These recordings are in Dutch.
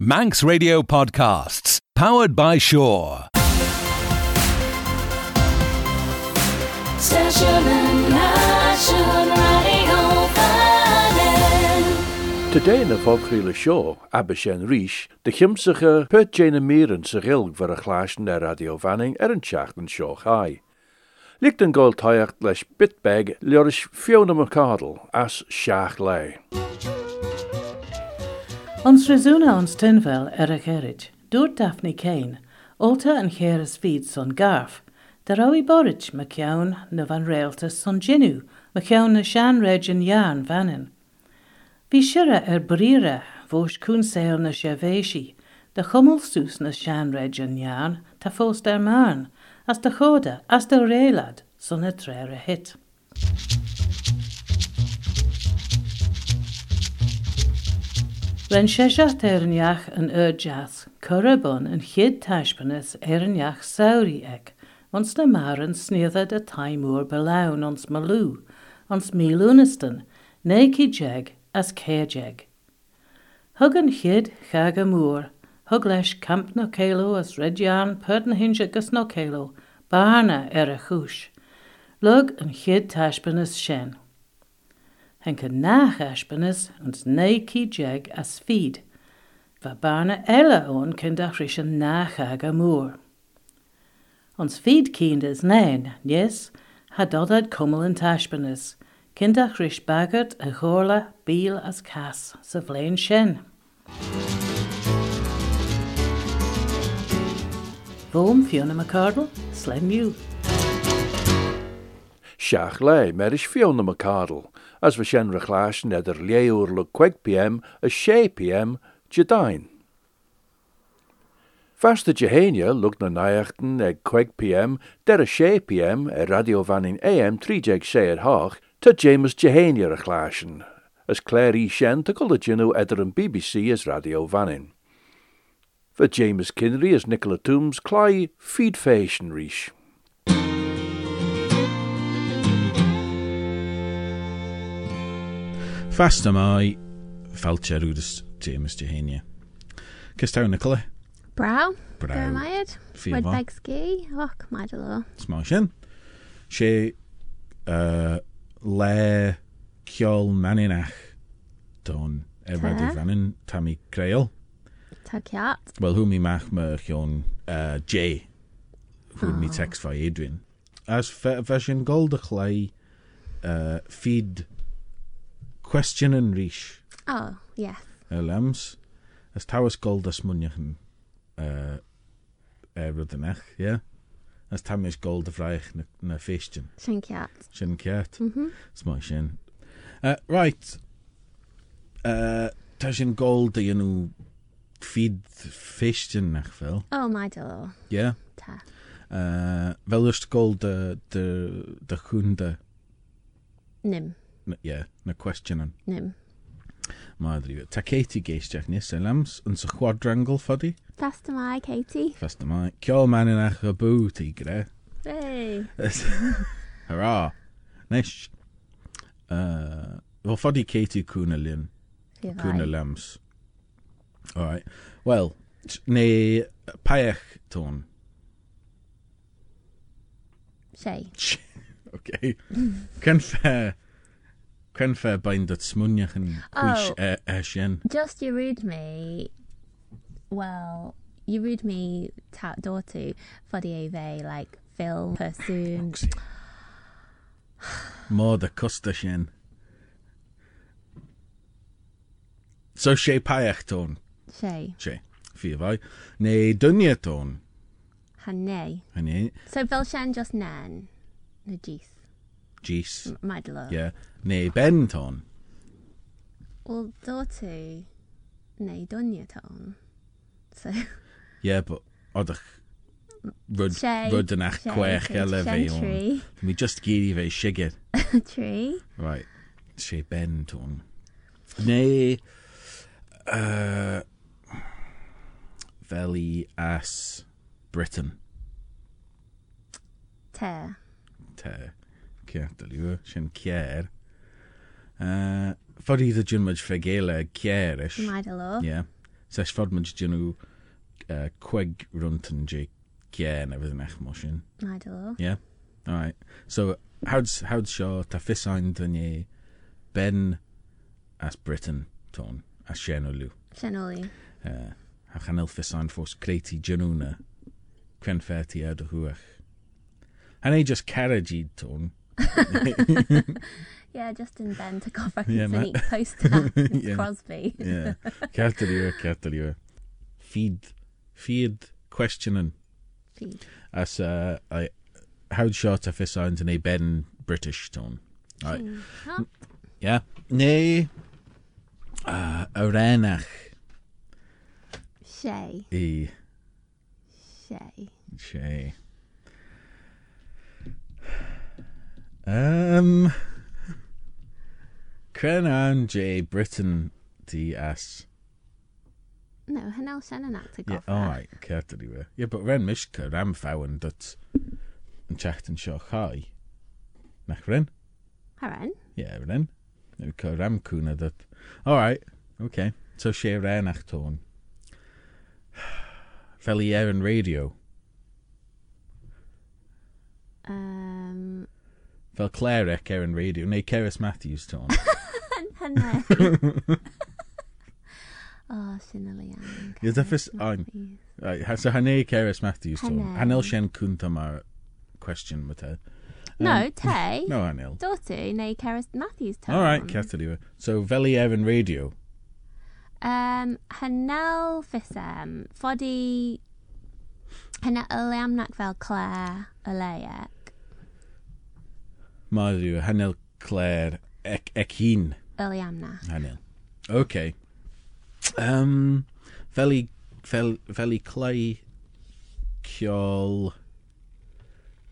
Manx Radio Podcasts, powered by Shore. Today in the Fogchrile Show, Abishen Rish, the chimsacha pert Jane Meeren sa gilg ver a in the radio vanning erin an and show high. Licht gold taiacht leis bitbeg liorish Fiona McCardle as shach lei. Ons resúna ons tinvel ar a cherid, dúr Daphne Kane, Olta an chéras fíd son garf, de raí borit me ceann na van réaltas son ginú, me ceann na sean réid an jaan vanin. Bhí sire ar bríre bhós cúnséil na sévéisi, de chummel sús na sean réid an jaan tá fós ar máin, as de choda as de rélad son na tréir a hit. Ren séisecht ar an neach an urdeas, chorabun an chiad taispanas ar an neach saoí ag, ons na mar an sníada a taimúór belán ons malú, ons mílúnastan, néci jeg as céjeg. Thug an chiad chaga mór, thug leis camp na célo as réán pud na hinse agus nó célo, barna ar a chúis. Lug an chiad taispanas sin. henke nachespennis ans neiki jeg as feed. Va barne elle oan kind a frische nachag a moor. Ons feed kind is nein, yes, ha dat uit kommel in taspennis, kind a chris bagert a chole, biel as kas sa vlein sin. Bóm fionna McCardal, Slim you. Seaach lei mar is fionna McCardal. As we shen rechlash neder leeur le pm a she pm jedain. Vaste Jehania look na najachten eg kweg pm der a she pm e radio vanning am trijeg she at hoch to James Jehania rechlaschen, as Claire E. Shen to Ginu eder an BBC as radio vanning. For James Kinry as Nicola Toombs Cly feed fashion. Fast am I falcher údas James Jehania. Cys taw Nicola? Brow? Brow. Gyrmaiad? Fi Wed fo. beg ski? Och, maid lo. Smá sin. sé uh, le ceol maninach don e Ta. radio fannin tamí creol. Ta ciat. Wel, hwn mi mach me chion uh, J. Hwn mi text fa Adrian. As fe, sy'n gold chlai uh, feed question yn Oh, yes. y lems. As tawas gold as mwynach yn uh, erod yn ech, yeah? As tamis gold y fraich na, na feistion. Sin ciat. Sin ciat. Smá sin. Uh, right. Uh, tá sin gold dhéanú feed feistin nach fel. Oh, maid lo. Yeah. Ta. Uh, fel gold de, de, de chwnda. ie, na cwestiwn yn. Nim. Mae ddrifio. Ta Katie geisiach nes e lams yn sy chwadrangl ffodi? Fast yma, Katie. Fast yma. Cio man yn ach o bw tigre. Hey! Hurra! Nes. Uh, fel ffodi Katie cwn y lyn. Cwn y lams. Alright. Wel, neu paech tôn. Sei. Okay. Can. Cyn fe bain dat yn chwys Oh. Just you read me. Well, you read me ta for the AV, like film, person. Mor da costa sien. So sé paech tôn. Shay. Sé. Fi fai. Neu dynia tôn. Hanne. Hynny. So fel shen just nan. No jeez. Jees. Madlo. Ie. Neu Benton. Well, doti neu doniaton. So. yeah, but oeddech rud rud rwyd yn eich Shea- chwech fe Shea- Mi just gyd i fe sigur. Tree. Right. She Benton. Neu... Uh, fel i as Britain. Te. Te. Ciart yw. Sy'n cier. Uh, Fod i ddod jyn maj fegele cier ish. Maid lo. Yeah. Sech fod man dyn nhw uh, cweg runt yn je gen a fydd yn eich do. Yeah? Alright. So, how'd, how'd ffisain dyn ni ben as Britain. Llenoli. Uh, ha chanel ffisain ffos creiti dynwna cwen ferti ad o hwach. Han ei just carriage tôn. yeah, Justin Ben to go a yeah, sneak poster. yeah. Crosby. yeah. Kerteliyor, kerteliyor. Feed, feed questioning. Feed. As uh, I, how'd if it sounds in a Ben British tone. Right. Yeah. Nee. Uh, arenach. Shay. E. Shay. Shay. Um, Krenan J. Britain DS. No, hann á sen yn Yeah, all right, cerdd ydi we. Yeah, but ren Mishka Ram fawn dut and chat and sio chai. Nach ren? Haren? Yeah, ren. Yw ram cwna dut. All right, okay. So she er ren ach tôn. Fel i er radio. Uh, Fel Clara Ceran Radio neu Ceres Matthews to hwn. Hynny. O, sy'n olian. Ie, dyffus... So hynny Ceres Matthews to hwn. Hanel sien cwnta ma'r question ma te. No, um, te. no, Anil. Dotu neu Ceres Matthews te. All right, certa diwa. So, Feli Erin Radio. Um, Hanel Fisem. Fodi... Hanel Leamnac fel Claire Olea. Ma yw Hanel Claire ec, ec hun. Hanel. Okay. Um, fel i, fel, fel i clai ciol...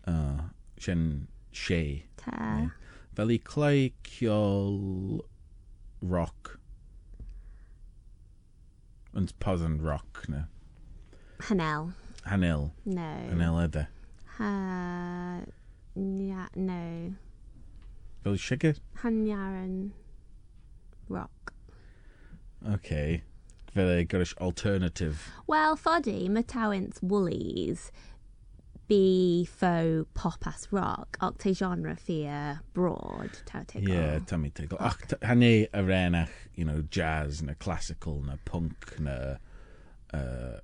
Uh, sien she. Ta. Fel i clai ciol rock. Ond pos yn rock na. Hanel. Hanel. No. Hanel. Ha. Yeah, no. I sugar? Hanyaran Rock. Okay. Very gyda'r alternative. Well, Foddy, Matawins Woolies, be faux pop as rock, octa genre fear broad, tau. Yeah, Tommy Tickle. Ach, hynny renach, you know, jazz, na classical, na punk, na, uh,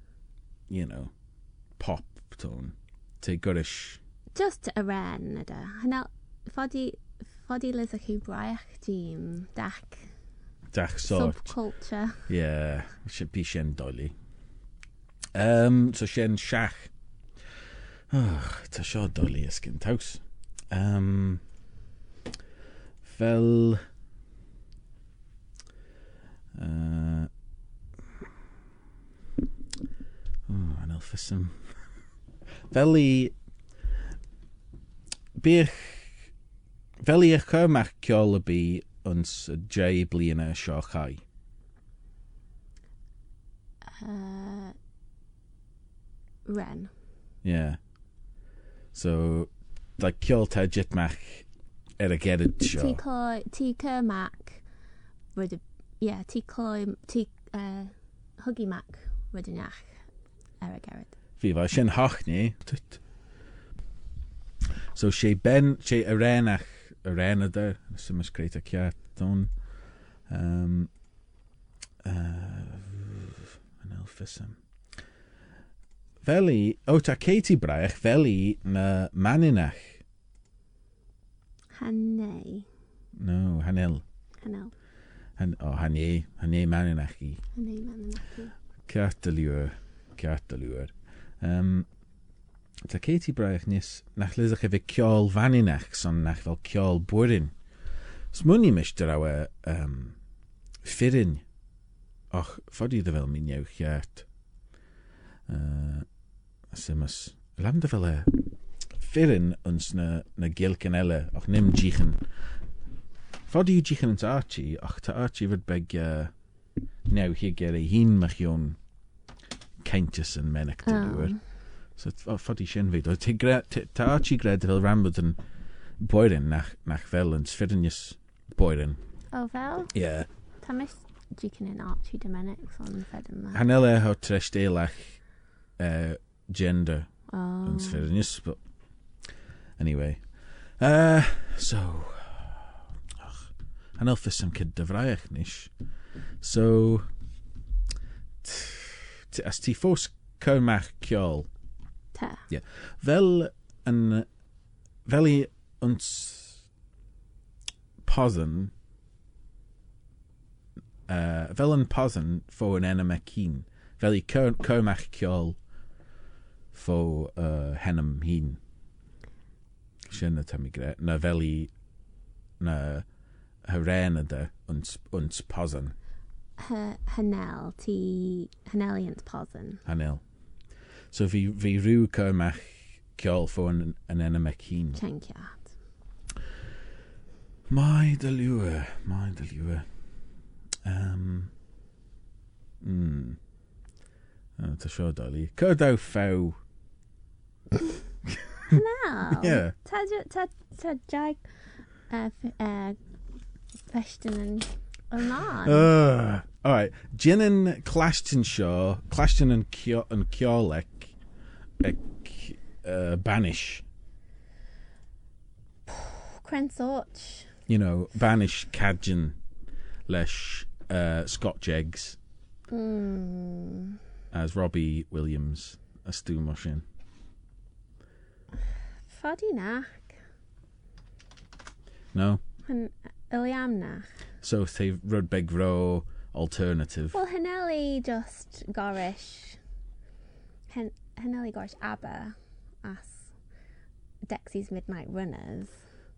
you know, pop tone. Te gyda'r Just a ren yda. Hynel, Foddy, codi lysa chi braiach dîm, dach. Dach sort. Subculture. Ie, yeah, bu sien doeli. Um, so sien siach. Oh, ta sio doeli ysgyn taws. Um, fel... Uh, oh, anelffysym. fel i... Bych Fel i eich marciol y bu yn jy blina sio chai? Uh, ren. Yeah. So, da ciol te jitmach er y geryd sio. Ti cloi, ti cymac, rydw, yeah, ti cloi, ti uh, hygi mac rydyn iach er y geryd. Fi fa, sy'n hoch ni. So, sy'n ben, sy'n erenach ia, don. Um, uh, yn elfysym. Feli, o ta Katie Braich, feli na maninach. Hanei, No, hanel. hanel, Han, o, hanie, hanie maninach i. hanei man yn aki. Ceart y liwer. Ceart y liwer. Um, ta Katie Braich nis, nach lysach efo ciol faninach, son nach fel ciol bwyrin. Smwni mis drawe um, ffirin. Och, ffodi dy fel mi'n iw chiart. Uh, fel e. Ffirin ons na, na gilken elle, och nim jichen. Ffodi yw jichen yn ta archi, och ta archi fyd beg uh, new hi ger ei hun mach caintus yn dy. So f- ffodi sien fi. Do, te gre- te- Ta archi gred fel rambod yn boirin nach, nach fel yn sfyrinus boirin. O fel, Yeah. ta mis Deacon and Archie Dominics on fed yma. Hanel e ho tresdelach uh, gender Oh. sferynus, but anyway. Uh, so, hanel ffys am cyd dyfraiach. So, as ti ffos cymach ciol, Ta. fel yn, fel i ons posen, uh, fel yn posen fo yn enam e cyn, fel i cymach ciol fo uh, henam hun. Sy'n y i. Na fel i na hyren yda ons, ons posen, Hy- Hanel, ti posen. hanel. So fi, fi rhyw cael mech ciol ffôn yn enw mech hun. Tengiad. Mae dy liwe, mae dy. Um, mm. Oh, ta sio doli. Cydaw ffew. Na. Yeah. Ta, ta, ta jag uh, yn ymlaen. Uh, all right. Gin yn Clashton Sio, Clashton yn, cio, yn Ciolec, uh, banish. Cren sorch. You know, banish cadjan lesh uh, Scotch eggs Mm. as Robbie Williams a stew machine. Fodi nach. No? Han Iliam nach. So they rud big row alternative. Well, Haneli just gorish. Hen Hanelli Gosh Abba as Dexy's Midnight Runners.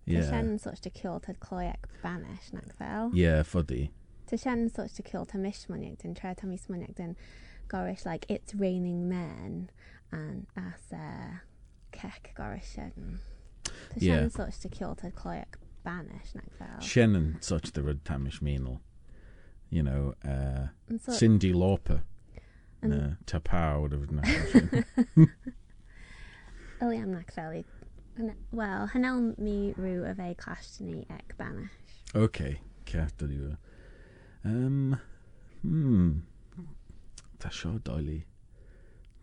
Yeah. Shen such to kill to chlóiag banish nakvel. Yeah, fuddy. To Shen such to kill to tá mismoniaag den tre tá mismoniaag den gorish like it's raining men and as uh, kek gorish Shen. To Shen such to kill to chlóiag banish nakvel. Shen and such the rud tamish mínal. You know, uh, Cindy Lauper and no, would have been. Oh yeah, I'm not really. Well, hanel me ru of a to ek banish. Okay, cat Um, hmm. Tasha Dolly.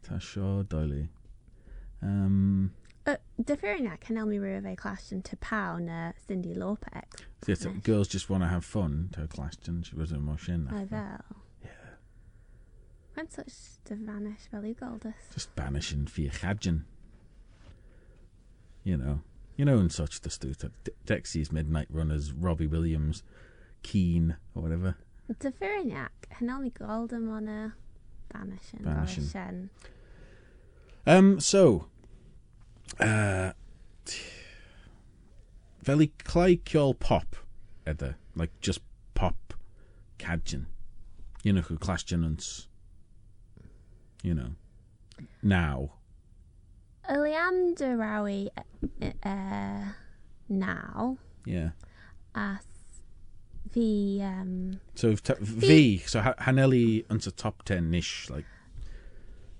Tasha Dolly. Um. Uh, deferring that, can me ru of a clash to Cindy Lauper. Yes, girls just want to have fun to a clash, and she wasn't much in. I will. When such to fel i gweld us. Just banishing for your chadjan. You know. You know, and such the stuff. Dexy's Midnight Runners, Robbie Williams, Keen, or whatever. Dyfyr yn iac, hynna'n i o'n a banishing. Banishing. Um, so, uh, fel i clai pop, either like just pop, cadjan. You know, who clash janants you know, now. Iliam de uh, now Yeah. as the um So V, so ha- Haneli into top 10 nish, like,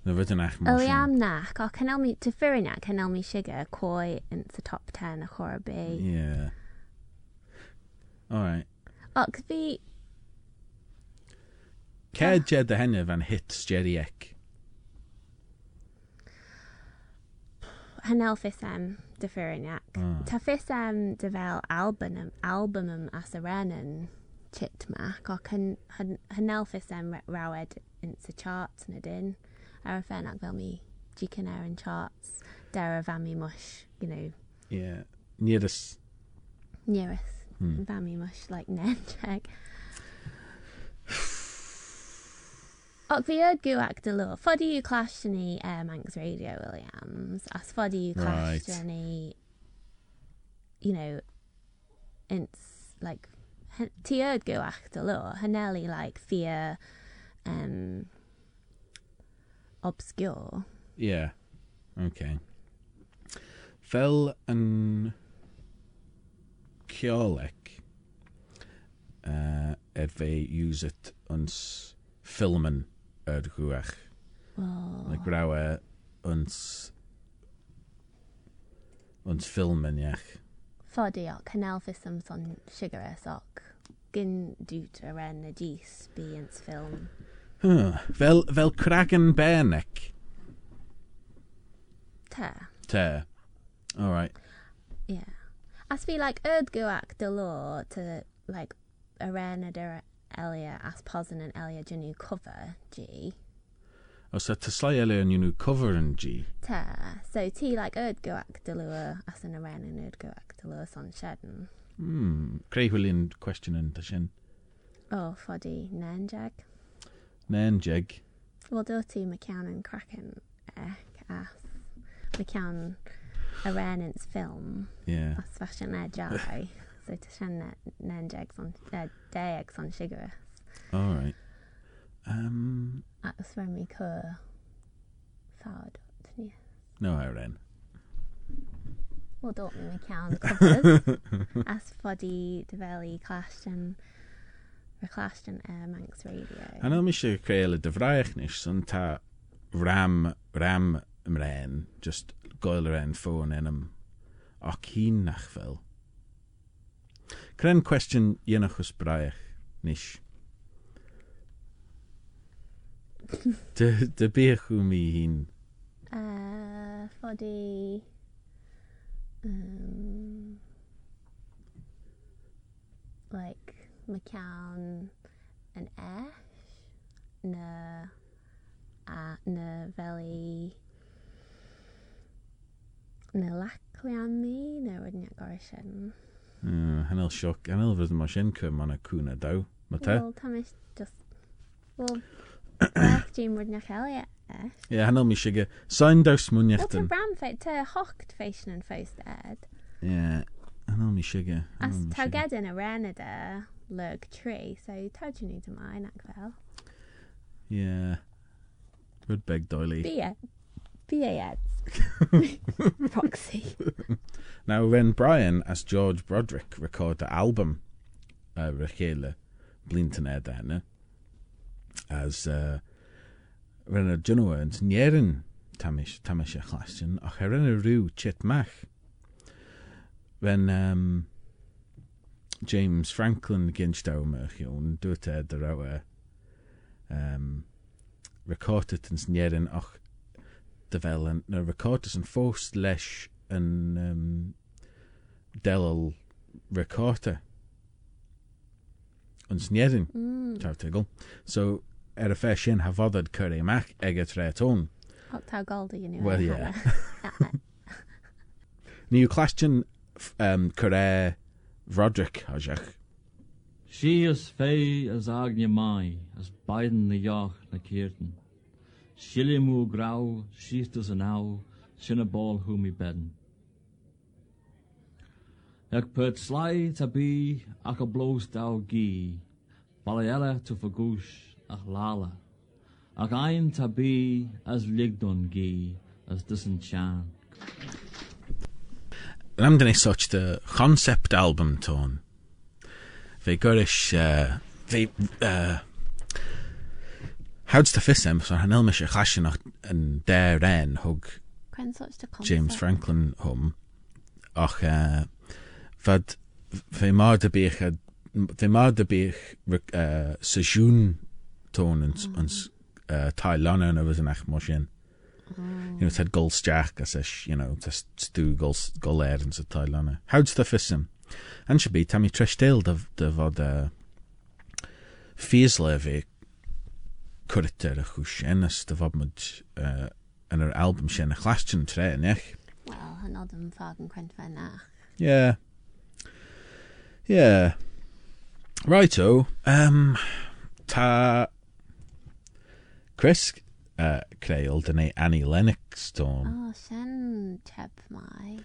the Riddenach Iliam nach o canel mi Differinac canel mi sugar koi in the top 10 a chorby. Yeah. Alright. Och fi Cer jed the henna van hit Jeriek. Hanelfisem de mm. Tafisem devel albumum Albanum, Albanum Asarenan, Chitmach, och Hanelfisem Rowed in the charts and adin, Arafernac Velmi, jikin erin charts, Dera Vami Mush, you know. Yeah, nearest. Nearest. Mm. Vami Mush, like Nenchek. Och fi yd gwag dy lo. Fodi yw clash ni uh, Manx Radio Williams. As fodi yw clash Right. ni, you know, it's like, ti yd gwag dy lo. Haneli like fear um, obscure. Yeah. Okay. Fel yn Ceolec, uh, er fe use it ons filmen yr hwach. Oh. Like brawe ond ond ffilm yn iach. Fodio, cynnal ffisams on sugar a soc. Gyn dŵt ar en y dys bu yn ffilm. Huh. Fel, fel Cragen Bernec. Te. Te. All right. Yeah. As fi, like, yd gwac dy lo to, like, arena dyr Elia Posen and Elia Janukova G. Oh, so Taslai Elia cover and G. Ta. So T like Erdgoak Delua, Asanaran and Erdgoak Delua Son Shedden. Hmm. Crehulin question and Tashin. Oh, Foddy Nanjag. Nanjag. Well, do Dirty McCown and Kraken Ek As. McCown Aranance film. Yeah. That's fashion jai. So ty sian nenjag son, uh, deeg son sigur. All right. Um, os fe'n mi cwr thad. Ni. no, Aaron. Wel, do mi McCann covers. as fel i clastion Yr clastion Air Manx Radio. An mi eisiau creu y dyfraech nes, son ta ram, ram ymren, just goel yr en ffôn en ym ac hun nach fel. Cren cwestiwn i yn achos braech, nish. Dy, dy bych yw mi hun? Uh, ffodi... Um, like, mae cawn yn eich, na, a, na fel i, na laclian mi, na wedyn i'n agor Hanel sioc, hanel fydd mae sy'n cym o'n y cwn a daw. Mae te? Wel, Thomas, just... Wel, bach dwi'n mwyn o'ch hel, ie. Ie, hanel mi siga. Sain daws mwyn i'ch dyn. Wel, bram ffeit, te hocht ffeisyn yn ffeist ed. Tree, so taw dwi'n ni dyma, yn ac fel. Ie. Rydbeg doily. Ie. Be it. Proxy. Now, when Brian as George Broderick record the album uh, Rachele Blinton Erdana as uh, when a Juno and Nieren Tamish Tamish Classion ach er en rhyw chit mach when um, James Franklin ginstaw merchion doet er de rauwe um, recorded yn Nieren de fel yn na recorded yn ffos leis yn um, delal recorder yn Nieren Mm. Taw tigl. So, er y fe sin hafoddad cyrra mach ag y tre tôn. Hot taw goldy you know. Wel, ie. Ni yw clastion um, cyrra Roderick hajach. Si is fé as agne mai, as beiden na joch na keerten. Sille moe grauw, siest as an au, sinne bal hu mi bedden. Ek put slai ta bi, ak a dau gi, baliella to vergoes, ach lala. Ak ein ta bi, as ligdon gi, as disenchant. Lam dyn ni such the concept album tôn. Fe gyrish, uh, fe, uh, Hawds ta fissem, so noch yn der ren hwg Cren such to concept. James Franklin hwm. Och, uh, fad, fe mar dy bych, fe mar dy bych uh, sejwn tôn yn, yn uh, tai lana yn yfyd yn eich mosyn. You know, tad gol stiach as ish, you know, tas stu gol, gol er yn sy tai lana. Hawds ta fissem. An si bi, tam i dy, dy fod uh, ffisle fi cwriter y chwsien as dy fod mod uh, yn yr album sien y chlastion tre yn eich. Well, yn ffag yn cren fe nach. Yeah. Yeah. Righto. Um, ta Chris uh, creol dyn ei Annie Lennox tôn. Oh, sen chep mai.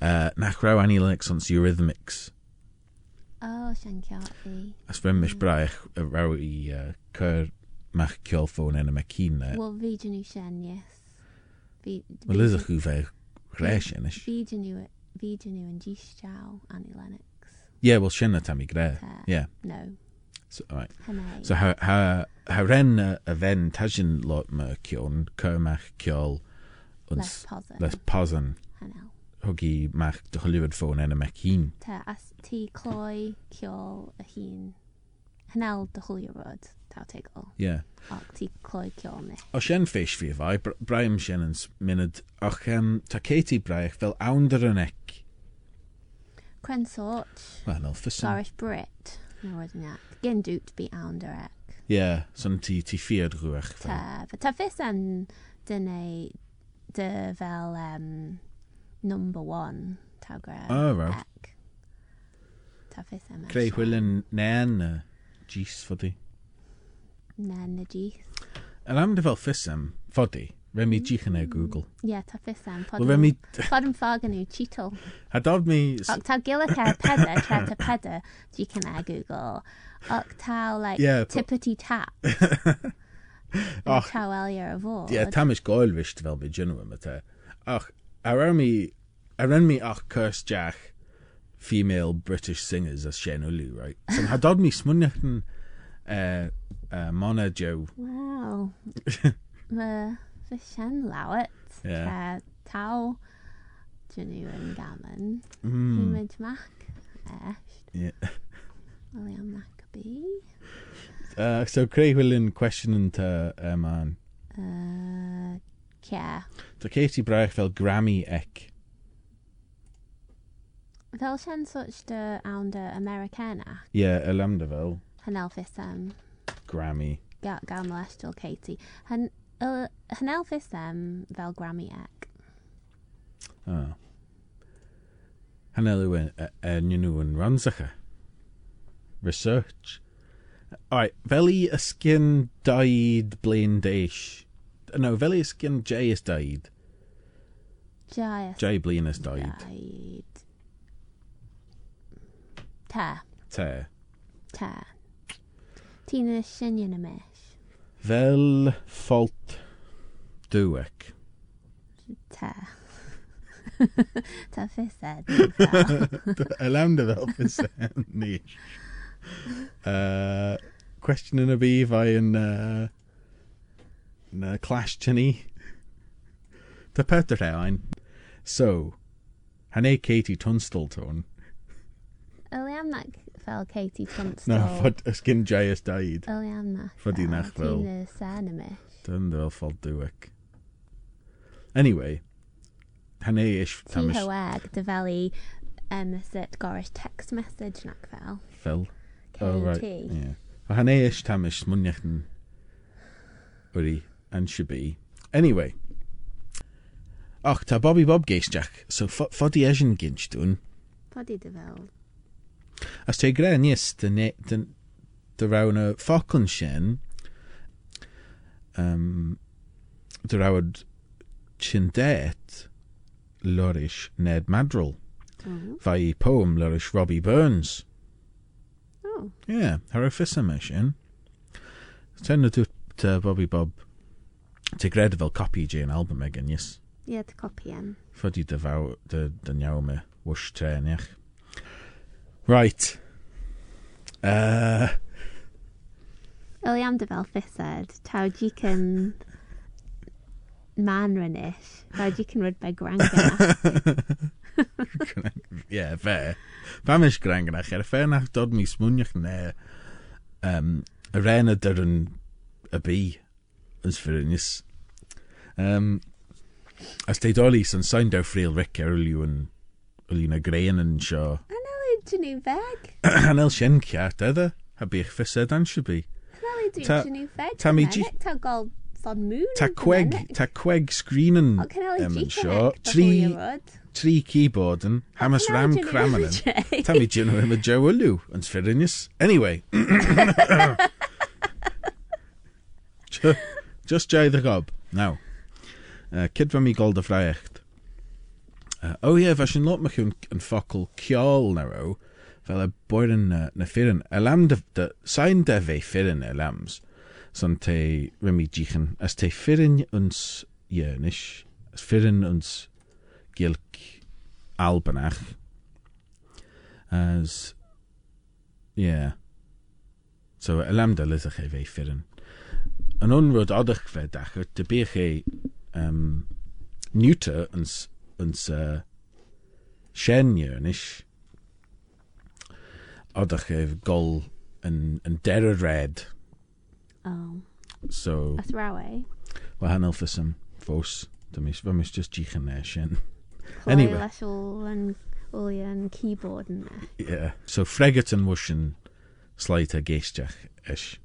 Uh, nach raw Annie Lennox ons Eurythmics. Oh, ciart fi. As fyrm mis braich uh, i uh, cyr mach ciol ffôn yn y macina. Wel, fi dyn nhw sen, yes. Fi... Wel ydych chi fe gres yn ys. Fi dyn nhw... Fi dyn nhw yn gys jaw, Annie Lennox. Yeah, well sian tam i. Yeah. No. So, all right. So ha ha ha ren fen tajin lot cion ciol posen. les posen. hogi ma'ch dychwelyd ffôn yn y mech hun. Ta, as ti cloi ciol y hun, hynel dychwelyd rod, taw tegol. Ie. Yeah. Ac ti cloi ciol ni. O sien ffeis fi efo, braim sien yn mynd, och um, ta Katie braich fel awnder yn ec. Cren sort. Wel, fel ffysyn. Gorish Brit. No, wedyn ac. Gen dwt bi awnder ec. Ie, yeah, son ti, ti ffiad rhywch. Ta, ta ffysyn dyna dy fel... Um, number one tá gra Tá fi Gréhhuiilin ná na ddís fodí Ná na ddís An am de bhil fisam fodí. Remi díchan é Google. Ié tá fi sam remi fod an fáganú títal. Tá dáb mí tá gilacha peda tre a peda díchan é Google ach tá Yeah. tipití tap. Ach táhail ar a bh. Tá is gáilhist bhil be dúm atá ach a raibh me a rinne me ach kirsteach female British singers as Shen Ulu, right? So had dod me smunnachtan uh, uh, Mona Joe. Wow. The fy Shen lawet. Yeah. Tau dyn yn gamen. Mm. Mac. Esht. Yeah. Wel iawn. Uh, so, Craig Willin, question yn ta, uh, man. Uh, Ie. Tá Katie breith fel Grammy ec. Fel sin such de an de Americana Ie, y lambda fel hynelfus um, Grammy. ga- gan Celestial Katie. Hyn, uh, um, fel Grammy ec. Oh. Hanelu yn yn nhw yn ransacha. Research. Alright, fel i ysgyn daid blaen deish no, Velisk and Jaius died. Jaius. Jai Blean has died. Died. Ta. Ta. Ta. Tina känner mesh. Väl falt duek. Ta. Ta fissad. Jag lämnade väl fissad. Nisch. Uh, questioning a beef, I and uh, na clash chinny. Tá Peter ein. So, Hanna Katie Tunstall tone. Yli am na fel Katie Tunstall. Na, fod ysgyn Jaius Daid. Yli am na. Fod i'n eich fel. Ti'n y san ymys. Dyn fel ffordd dywec. Anyway, Hanna ish. Ti'n hywag, dy fel i um, set gorish text message nac fel. Fel? KT. Oh, right. Yeah. Hanna ish tam ish smuniach yn... Wri. and should be. Anyway. Och, tá Bobby Bob Jack, so fodí é sin ginstún. Fodí de bhil. As te gré níos de rana fácann sin um, de rahad sin déit Ned Madril Bha í poem leris Robbie Burns. Oh. Yeah, ar a fisa me sin. Tenna tú Bobby Bob Ti'n gred fel copi Jane album egen, yes? Ie, yeah, dy copi am. Ffodi dy faw, dy, dy niaw me, wwsh tren, iach. Right. Uh... Yl am dy fel ffised, taw di can man rynish, taw di can ryd by grangan yeah, fe. Pam eich grangan er fe nach dod mi smwniach ne um, y ren y dyrn y bu. is Vilnius. Um, es teid olís an sain defriil recceirliú an lína gréan an seo. Anil sinú bheag? Anil sin ceart eada a bíh fisad an se bí. Tá mí tá gáil san mú Tá queig Tá queig scrían seo trí trí keyboarden hamas ram craman Tá mí dú im a deú an sfirinis. Anyway. Ju- Just jai the gob. Now. Uh, Cyd fam i gold y ffraecht. Uh, oh yeah, fas yn lot mych yn, yn ffocl ciol na ro. Fel y boer yn uh, na ffyrn. Elam dy, dy, sain dy fe ffyrn elams. Son te rymi gichan. As te ffyrn uns iernish. As ffyrn uns gilk albanach. As... Yeah. So elam dy lydych e fe ffyrn. Yn onrod odych fe dach, dy bych e um, neuter ons, ons uh, Shenje, nish. Oddach ef gol yn derra red. Oh, So, that's Rowie. wahanol fysym fos. Dymis, fy mis just gich yn e, Shen. Anyway. Leis and all yn keyboard. Yeah. So fregaton wushin sleit a geistiach ish.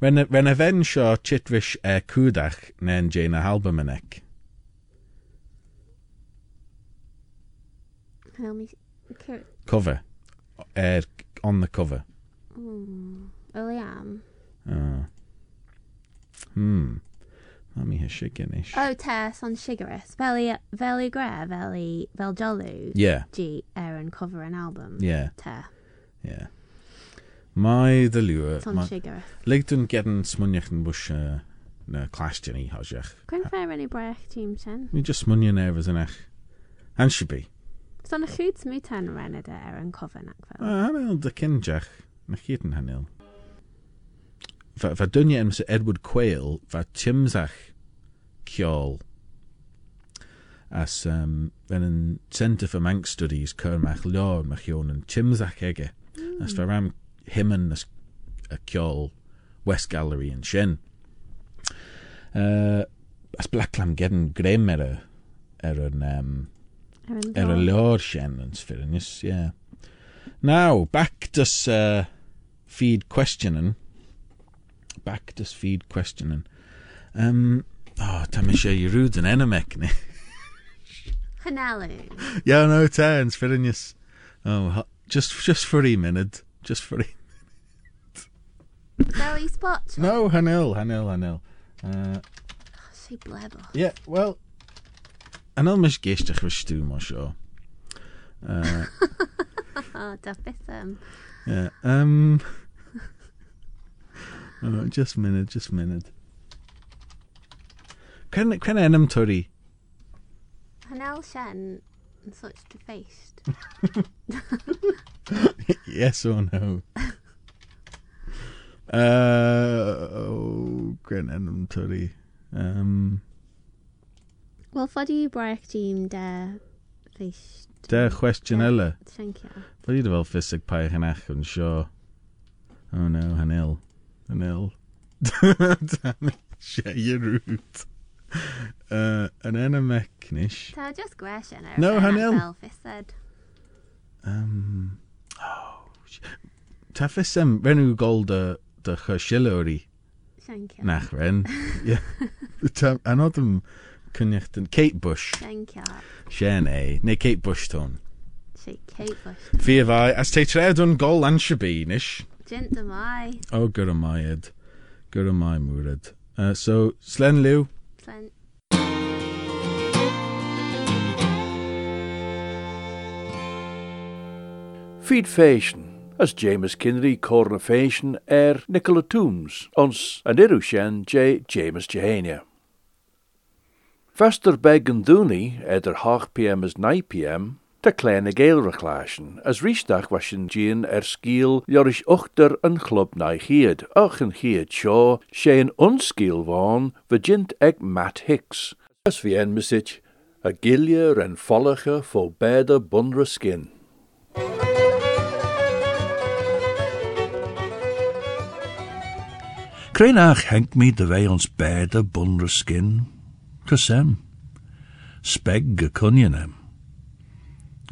Rena, rena bhén seo chitris ar cúdach na'n jé na halbamanic. Cover. Air on the cover. Hmm, oh, I am. Oh. Hmm. Let me hear shiginish. Oh, Tess on Shigaris. Veli, Veli Gre, Veli, Veljolu. Yeah. G, er, and cover an album. Yeah. Tess. Yeah. Mai the lure. Smunjach yn bush uh, na clastion i hosjach. Gwyn fair any breach team just smunja nervous yn ech. And she be. It's on a chwyd smooth ten rened Aaron cover nac fel. Ah, Hanel de kinjach. Na Edward Quayle, va timzach kjol. As um, een Centre for Manx Studies, Kermach Lord, machion en timzach ege. As ram him and a ceol West Gallery and sin. Uh, as blacklam gedan grym er y er yn um, er y lor sin yn sfyrinus, yeah. Now, back to uh, feed questioning. Back to feed questioning. Um, oh, tam eisiau i rwyd yn enemec ni. Yeah, no o, ten, sfyrinus. Oh, just, just for a minute. Just for a Veli Spot. No, Hanil, Hanil, Hanil. Uh, She blebble. yeah, well, Hanil mish geistig was stu, mo sure. Uh, Oh, Duffism. Yeah. Um. oh, just a minute. Just a minute. Can can enam tori? Hanel Shen and such defaced. yes or no? Uh, oh, Grant and Tully. Um, Wel, fod i braich dîm da feist. Da question ella. Siancio. Fod i dy fel ffisig paich yn ach yn sio. Oh no, hanil. Hanil. Dan Shea root. Uh, an enna. Ta, just question yn. No, hanil. Um, oh, Ta ffisem, renw golda Thank you. nach ren. yeah. Ta, anod ym cynnych dyn Kate Bush. Thank you. Sien e. Neu Kate Bush ton. She Kate Bush. Fi efai, as te anshabi nish. Jint am I. O, gyda maiad. Gyda mai mwryd. Uh, so, Slen Liw. Slen. Feed Fashion, as James Kinry Corner Fashion er Nicola Toombs, ons an Irushen J. James Jehania. Faster beg en dooney half pm as 9 pm, te kleine geelreclaschen, as riestag waschen Jean er skiel jorish ochter een club na gied, och en gied shaw, een onskiel waan, vagint ek Matt Hicks, as vi en mesich, a gilje en vollige vol beide bundre skin. Krenach henk me de wij ons beide bundre skin, Kasem. Speg gekunjen hem.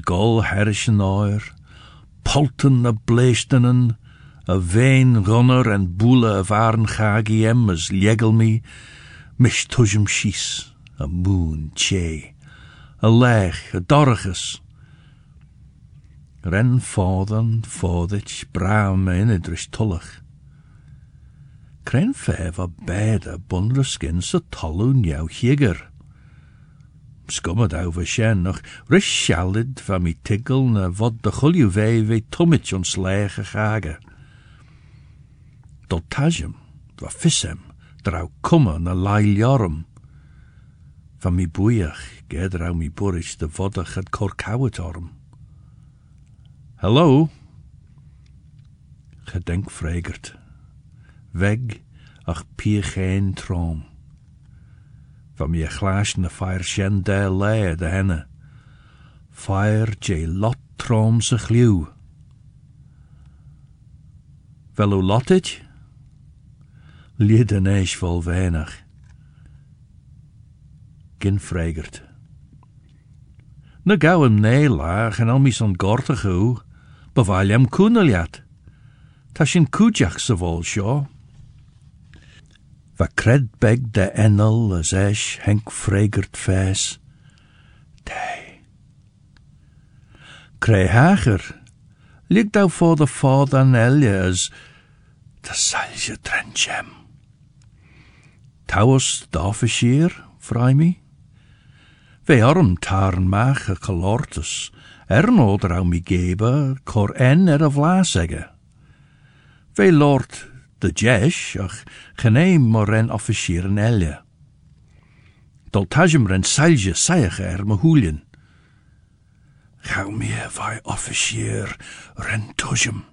Gol herrischen oer, polten na bleestenen, a vein runner en boele of aren gagi hem as ljegel me, mish a moon che, a lech, a dorgus. Ren fodden, fodich, braam me in idris tullach. Kren fef a beide bundre skin sa tolwn jou shalid van mi na de vei vei tummich ons lege gage. Dol tajem, dwa fissem, drau kumma na. Van mi boeiach, ged rau mi de vodach het korkauwet orm. Hallo? Weg ach pier geen troom. Van mi glaas na fire shen de le de henne. Fire je lot trom se chliw. Fel o lotit? Lid yn eis vol weinig. Gin fregert. Na gauw hem en al mis on gortig u, bewaal hem koeneliat. Ta sin koejach se vol Va cred beg de enel as henk fregert fes. Dei. Creu hager. Lig dau for de ffordd an elje as de salje trenchem. Tauos d'officier, vrij mi? Ve arm tarn mach a colortus, er no drau mi gebe, cor en er a vlasegge. Ve lord الجيش اخ خناي مرن officieren elle. Dol tajmren salje sayach er mahulin. Gau mir vai officier ren tojum.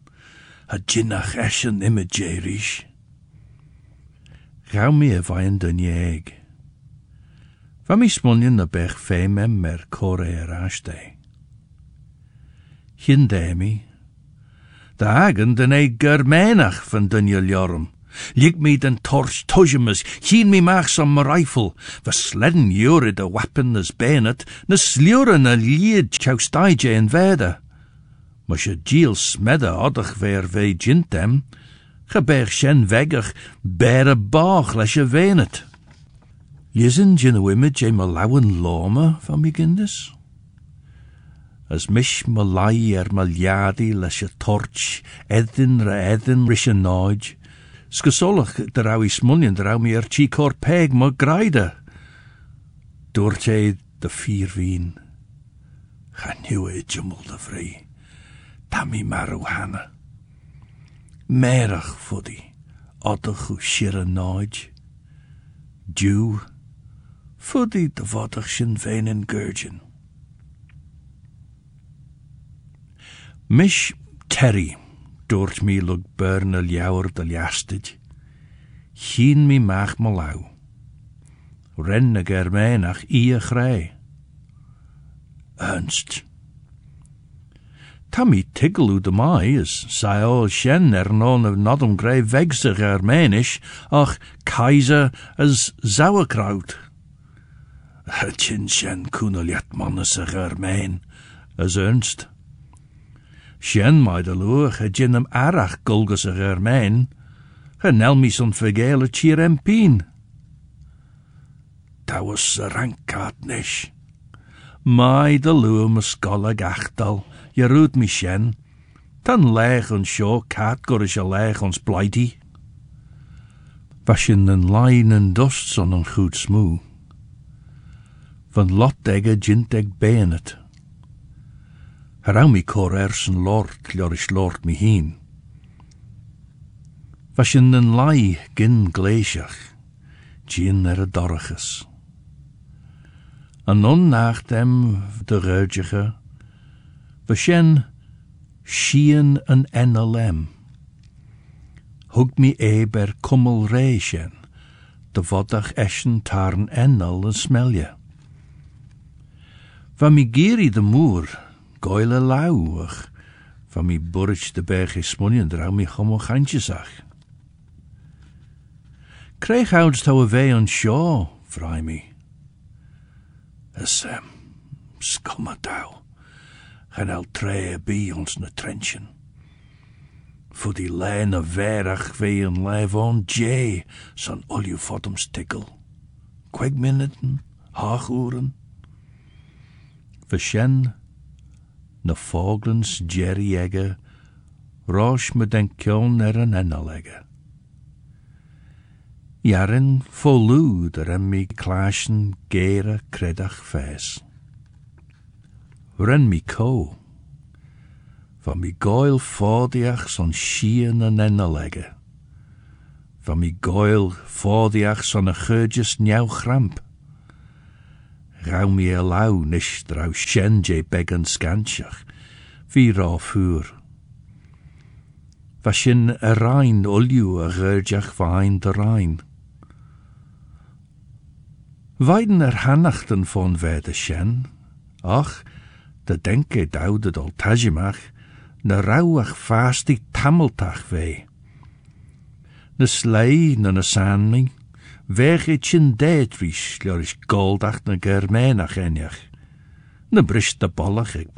A jinnach eschen imagerish. Gau mir vai en den jeg. Va mi smonjen na bech fem emmer kore er ashte. Hindemi, hagen den e germenach van dunjel jorm. Lik me den torch tojemus, hien me mach som rifle, va sledden jure de wappen as benet, na slure na lied chaustaige en vede. Maar je giel smedde oddig weer ve jintem, geber shen vegger, bere baag les je venet. Jin o image e malawan loma van mi gindis? as mish malai er maliadi les y torch, edyn ra edyn rish y noj. Sgysolach dyraw i smwnion dyraw mi er chi cor peg mo graida. Dŵr te dy ffyr fi'n. Chaniw e jymwl dy fri. Tam i marw hana. Merach fwdi, odych yw sir y noj. Diw, fwdi dy fodach sy'n fein yn gyrgyn. Mish Terry. dúirt mí le burna leabhar de leastid. Chin mí meach má lau. Renne germénach í a. Ernst. Tá mí tigelú de mai is saol shen er non of nodum gré vegse germénis ach kaiser as sauerkraut. Tjin shen kuneliat mannes a germén, as Ernst. Sjen mai de loer het jinnam arach gulgus a germijn, genel mi son vergele tjir en pien. Ta was a rankaat nish. Mai de loer me skolle gachtal, je roet mi sjen, tan leeg ons sjo kaat gorish a leeg ons blighty. Was je een lijn en dost son een goed smoe. Van lot egge jint eg Harau mi cor ersen lord llorish lord mi heen. Was in een lai gin gleisiach, gin er a dorachas. An non nach dem de ruidjige, was jen shien an NLM. Hug mi eber kummel reisjen, de vodach eschen tarn enel en smelje. Van mi de moer, goile lauwig, van mi burch de berg is smunien drau mi chomo chantjesach. Kreeg houds touw a vee on shaw, vrij mi. Es, um, skomma touw. Gaan al treë bi ons na trenchen. Voor die lijn of verach vee lijf on jay, son olju fottom stikkel. Kweg minuten, haaguren. Versjen, na foglens jerry egge, roos me den er een ennelegge. Jaren volú er en mi klaasjen gere kredach fes. Ren mi ko, van goil fodiach son shien en ennelegge. Van fodiach son a churges njau chramp. Rau mi e drau shen je began scantiach, vi ra. Was sin a rein olju a vain de rein. Weiden er hannachten von wede shen, ach, De denke dauwde dol tajimach, na rauwach fast die tameltach vee. Na slei na na sanmi, weg het chin deedries, is goldach na germenach enjach. Na brist de bollach ik.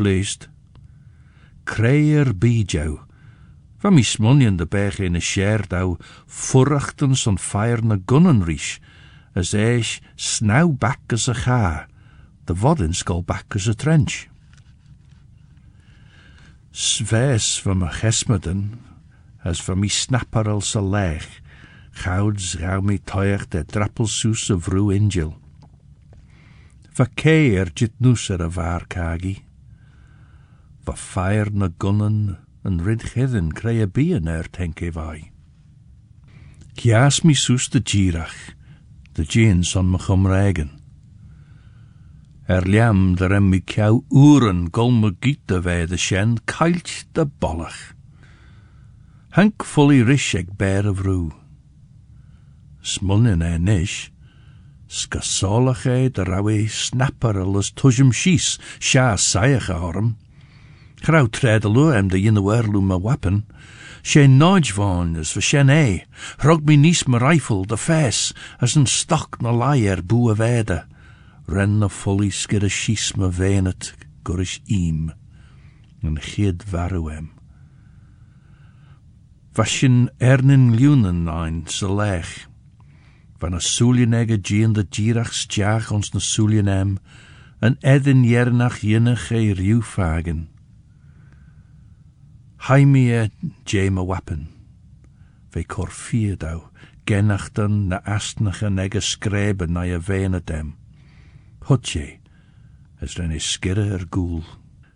Kreier bijou, van mi de berg in een scherdau, furrachten son fire na gunnenries, as eis snauw back as a ga, de vodden skull back as a trench. Sves van my gesmeden, as van mi snapper als a leg, gouds gauw mi toiach de drappelsoes of ingel. Va keir jit noes er a var kagi. Va fire na gunnen en rid a er tenke vai. Kias mi soes de girach, de jeans on me chumregen. Er liam der em mi kiau uren gol me giete wij de shen kailt de bollach. Hank fully rish eg bear of roo. Smunnen e nish, skasolach e snapper al tujem shies, sha sayach orm. Grauw tredelu em de werlu me wappen, Sé nodge van as for shen e, rog mi nis me rifle de fes, as een stok na boe vede, ren na fully skid a shies me venet, gurish eam, en chid varu em. Vashin ernin lunen ein se lech, van a soelienege gien de girach stjach ons na soelienem, en edin jernach jinnach e riufagen. Haimie Jame wappen. Ve corfiedau, genachten na astnache nege skreben na je dem. Hutje, as ren is skirre er goel.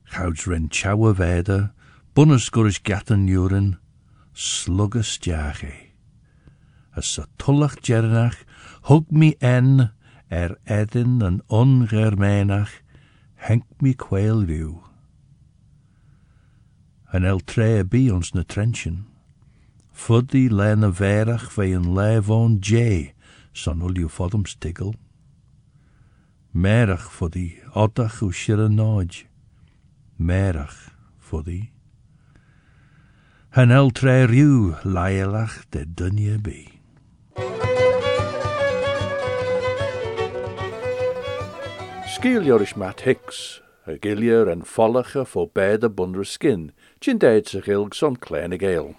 Gouds ren chouwe vede, bunnes gurish gatten juren, slugges jage. As sa tullach jernach, hug mi en, er edin en ongermenach, henk mi kweil liw. En el tre bi ons na trenchen. Fuddy lena verach ve een levon jay, son ul you fodum stigel. Merach fuddy, oddach u nodj. Merach. En el tre laelach de dunje bi. Skiel Jorish Matt Hicks, a gilier en follache voor beide bundre skin, gin deed zich ilg son kleine geel.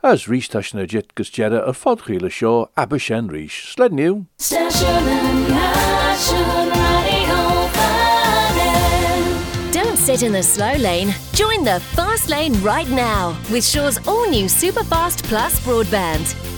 As Rees Tashna Jit gus jere a fodchile show Abishen Rees, sled new. Don't sit in the slow lane. Join the fast lane right now with Shaw's all new Superfast Plus broadband.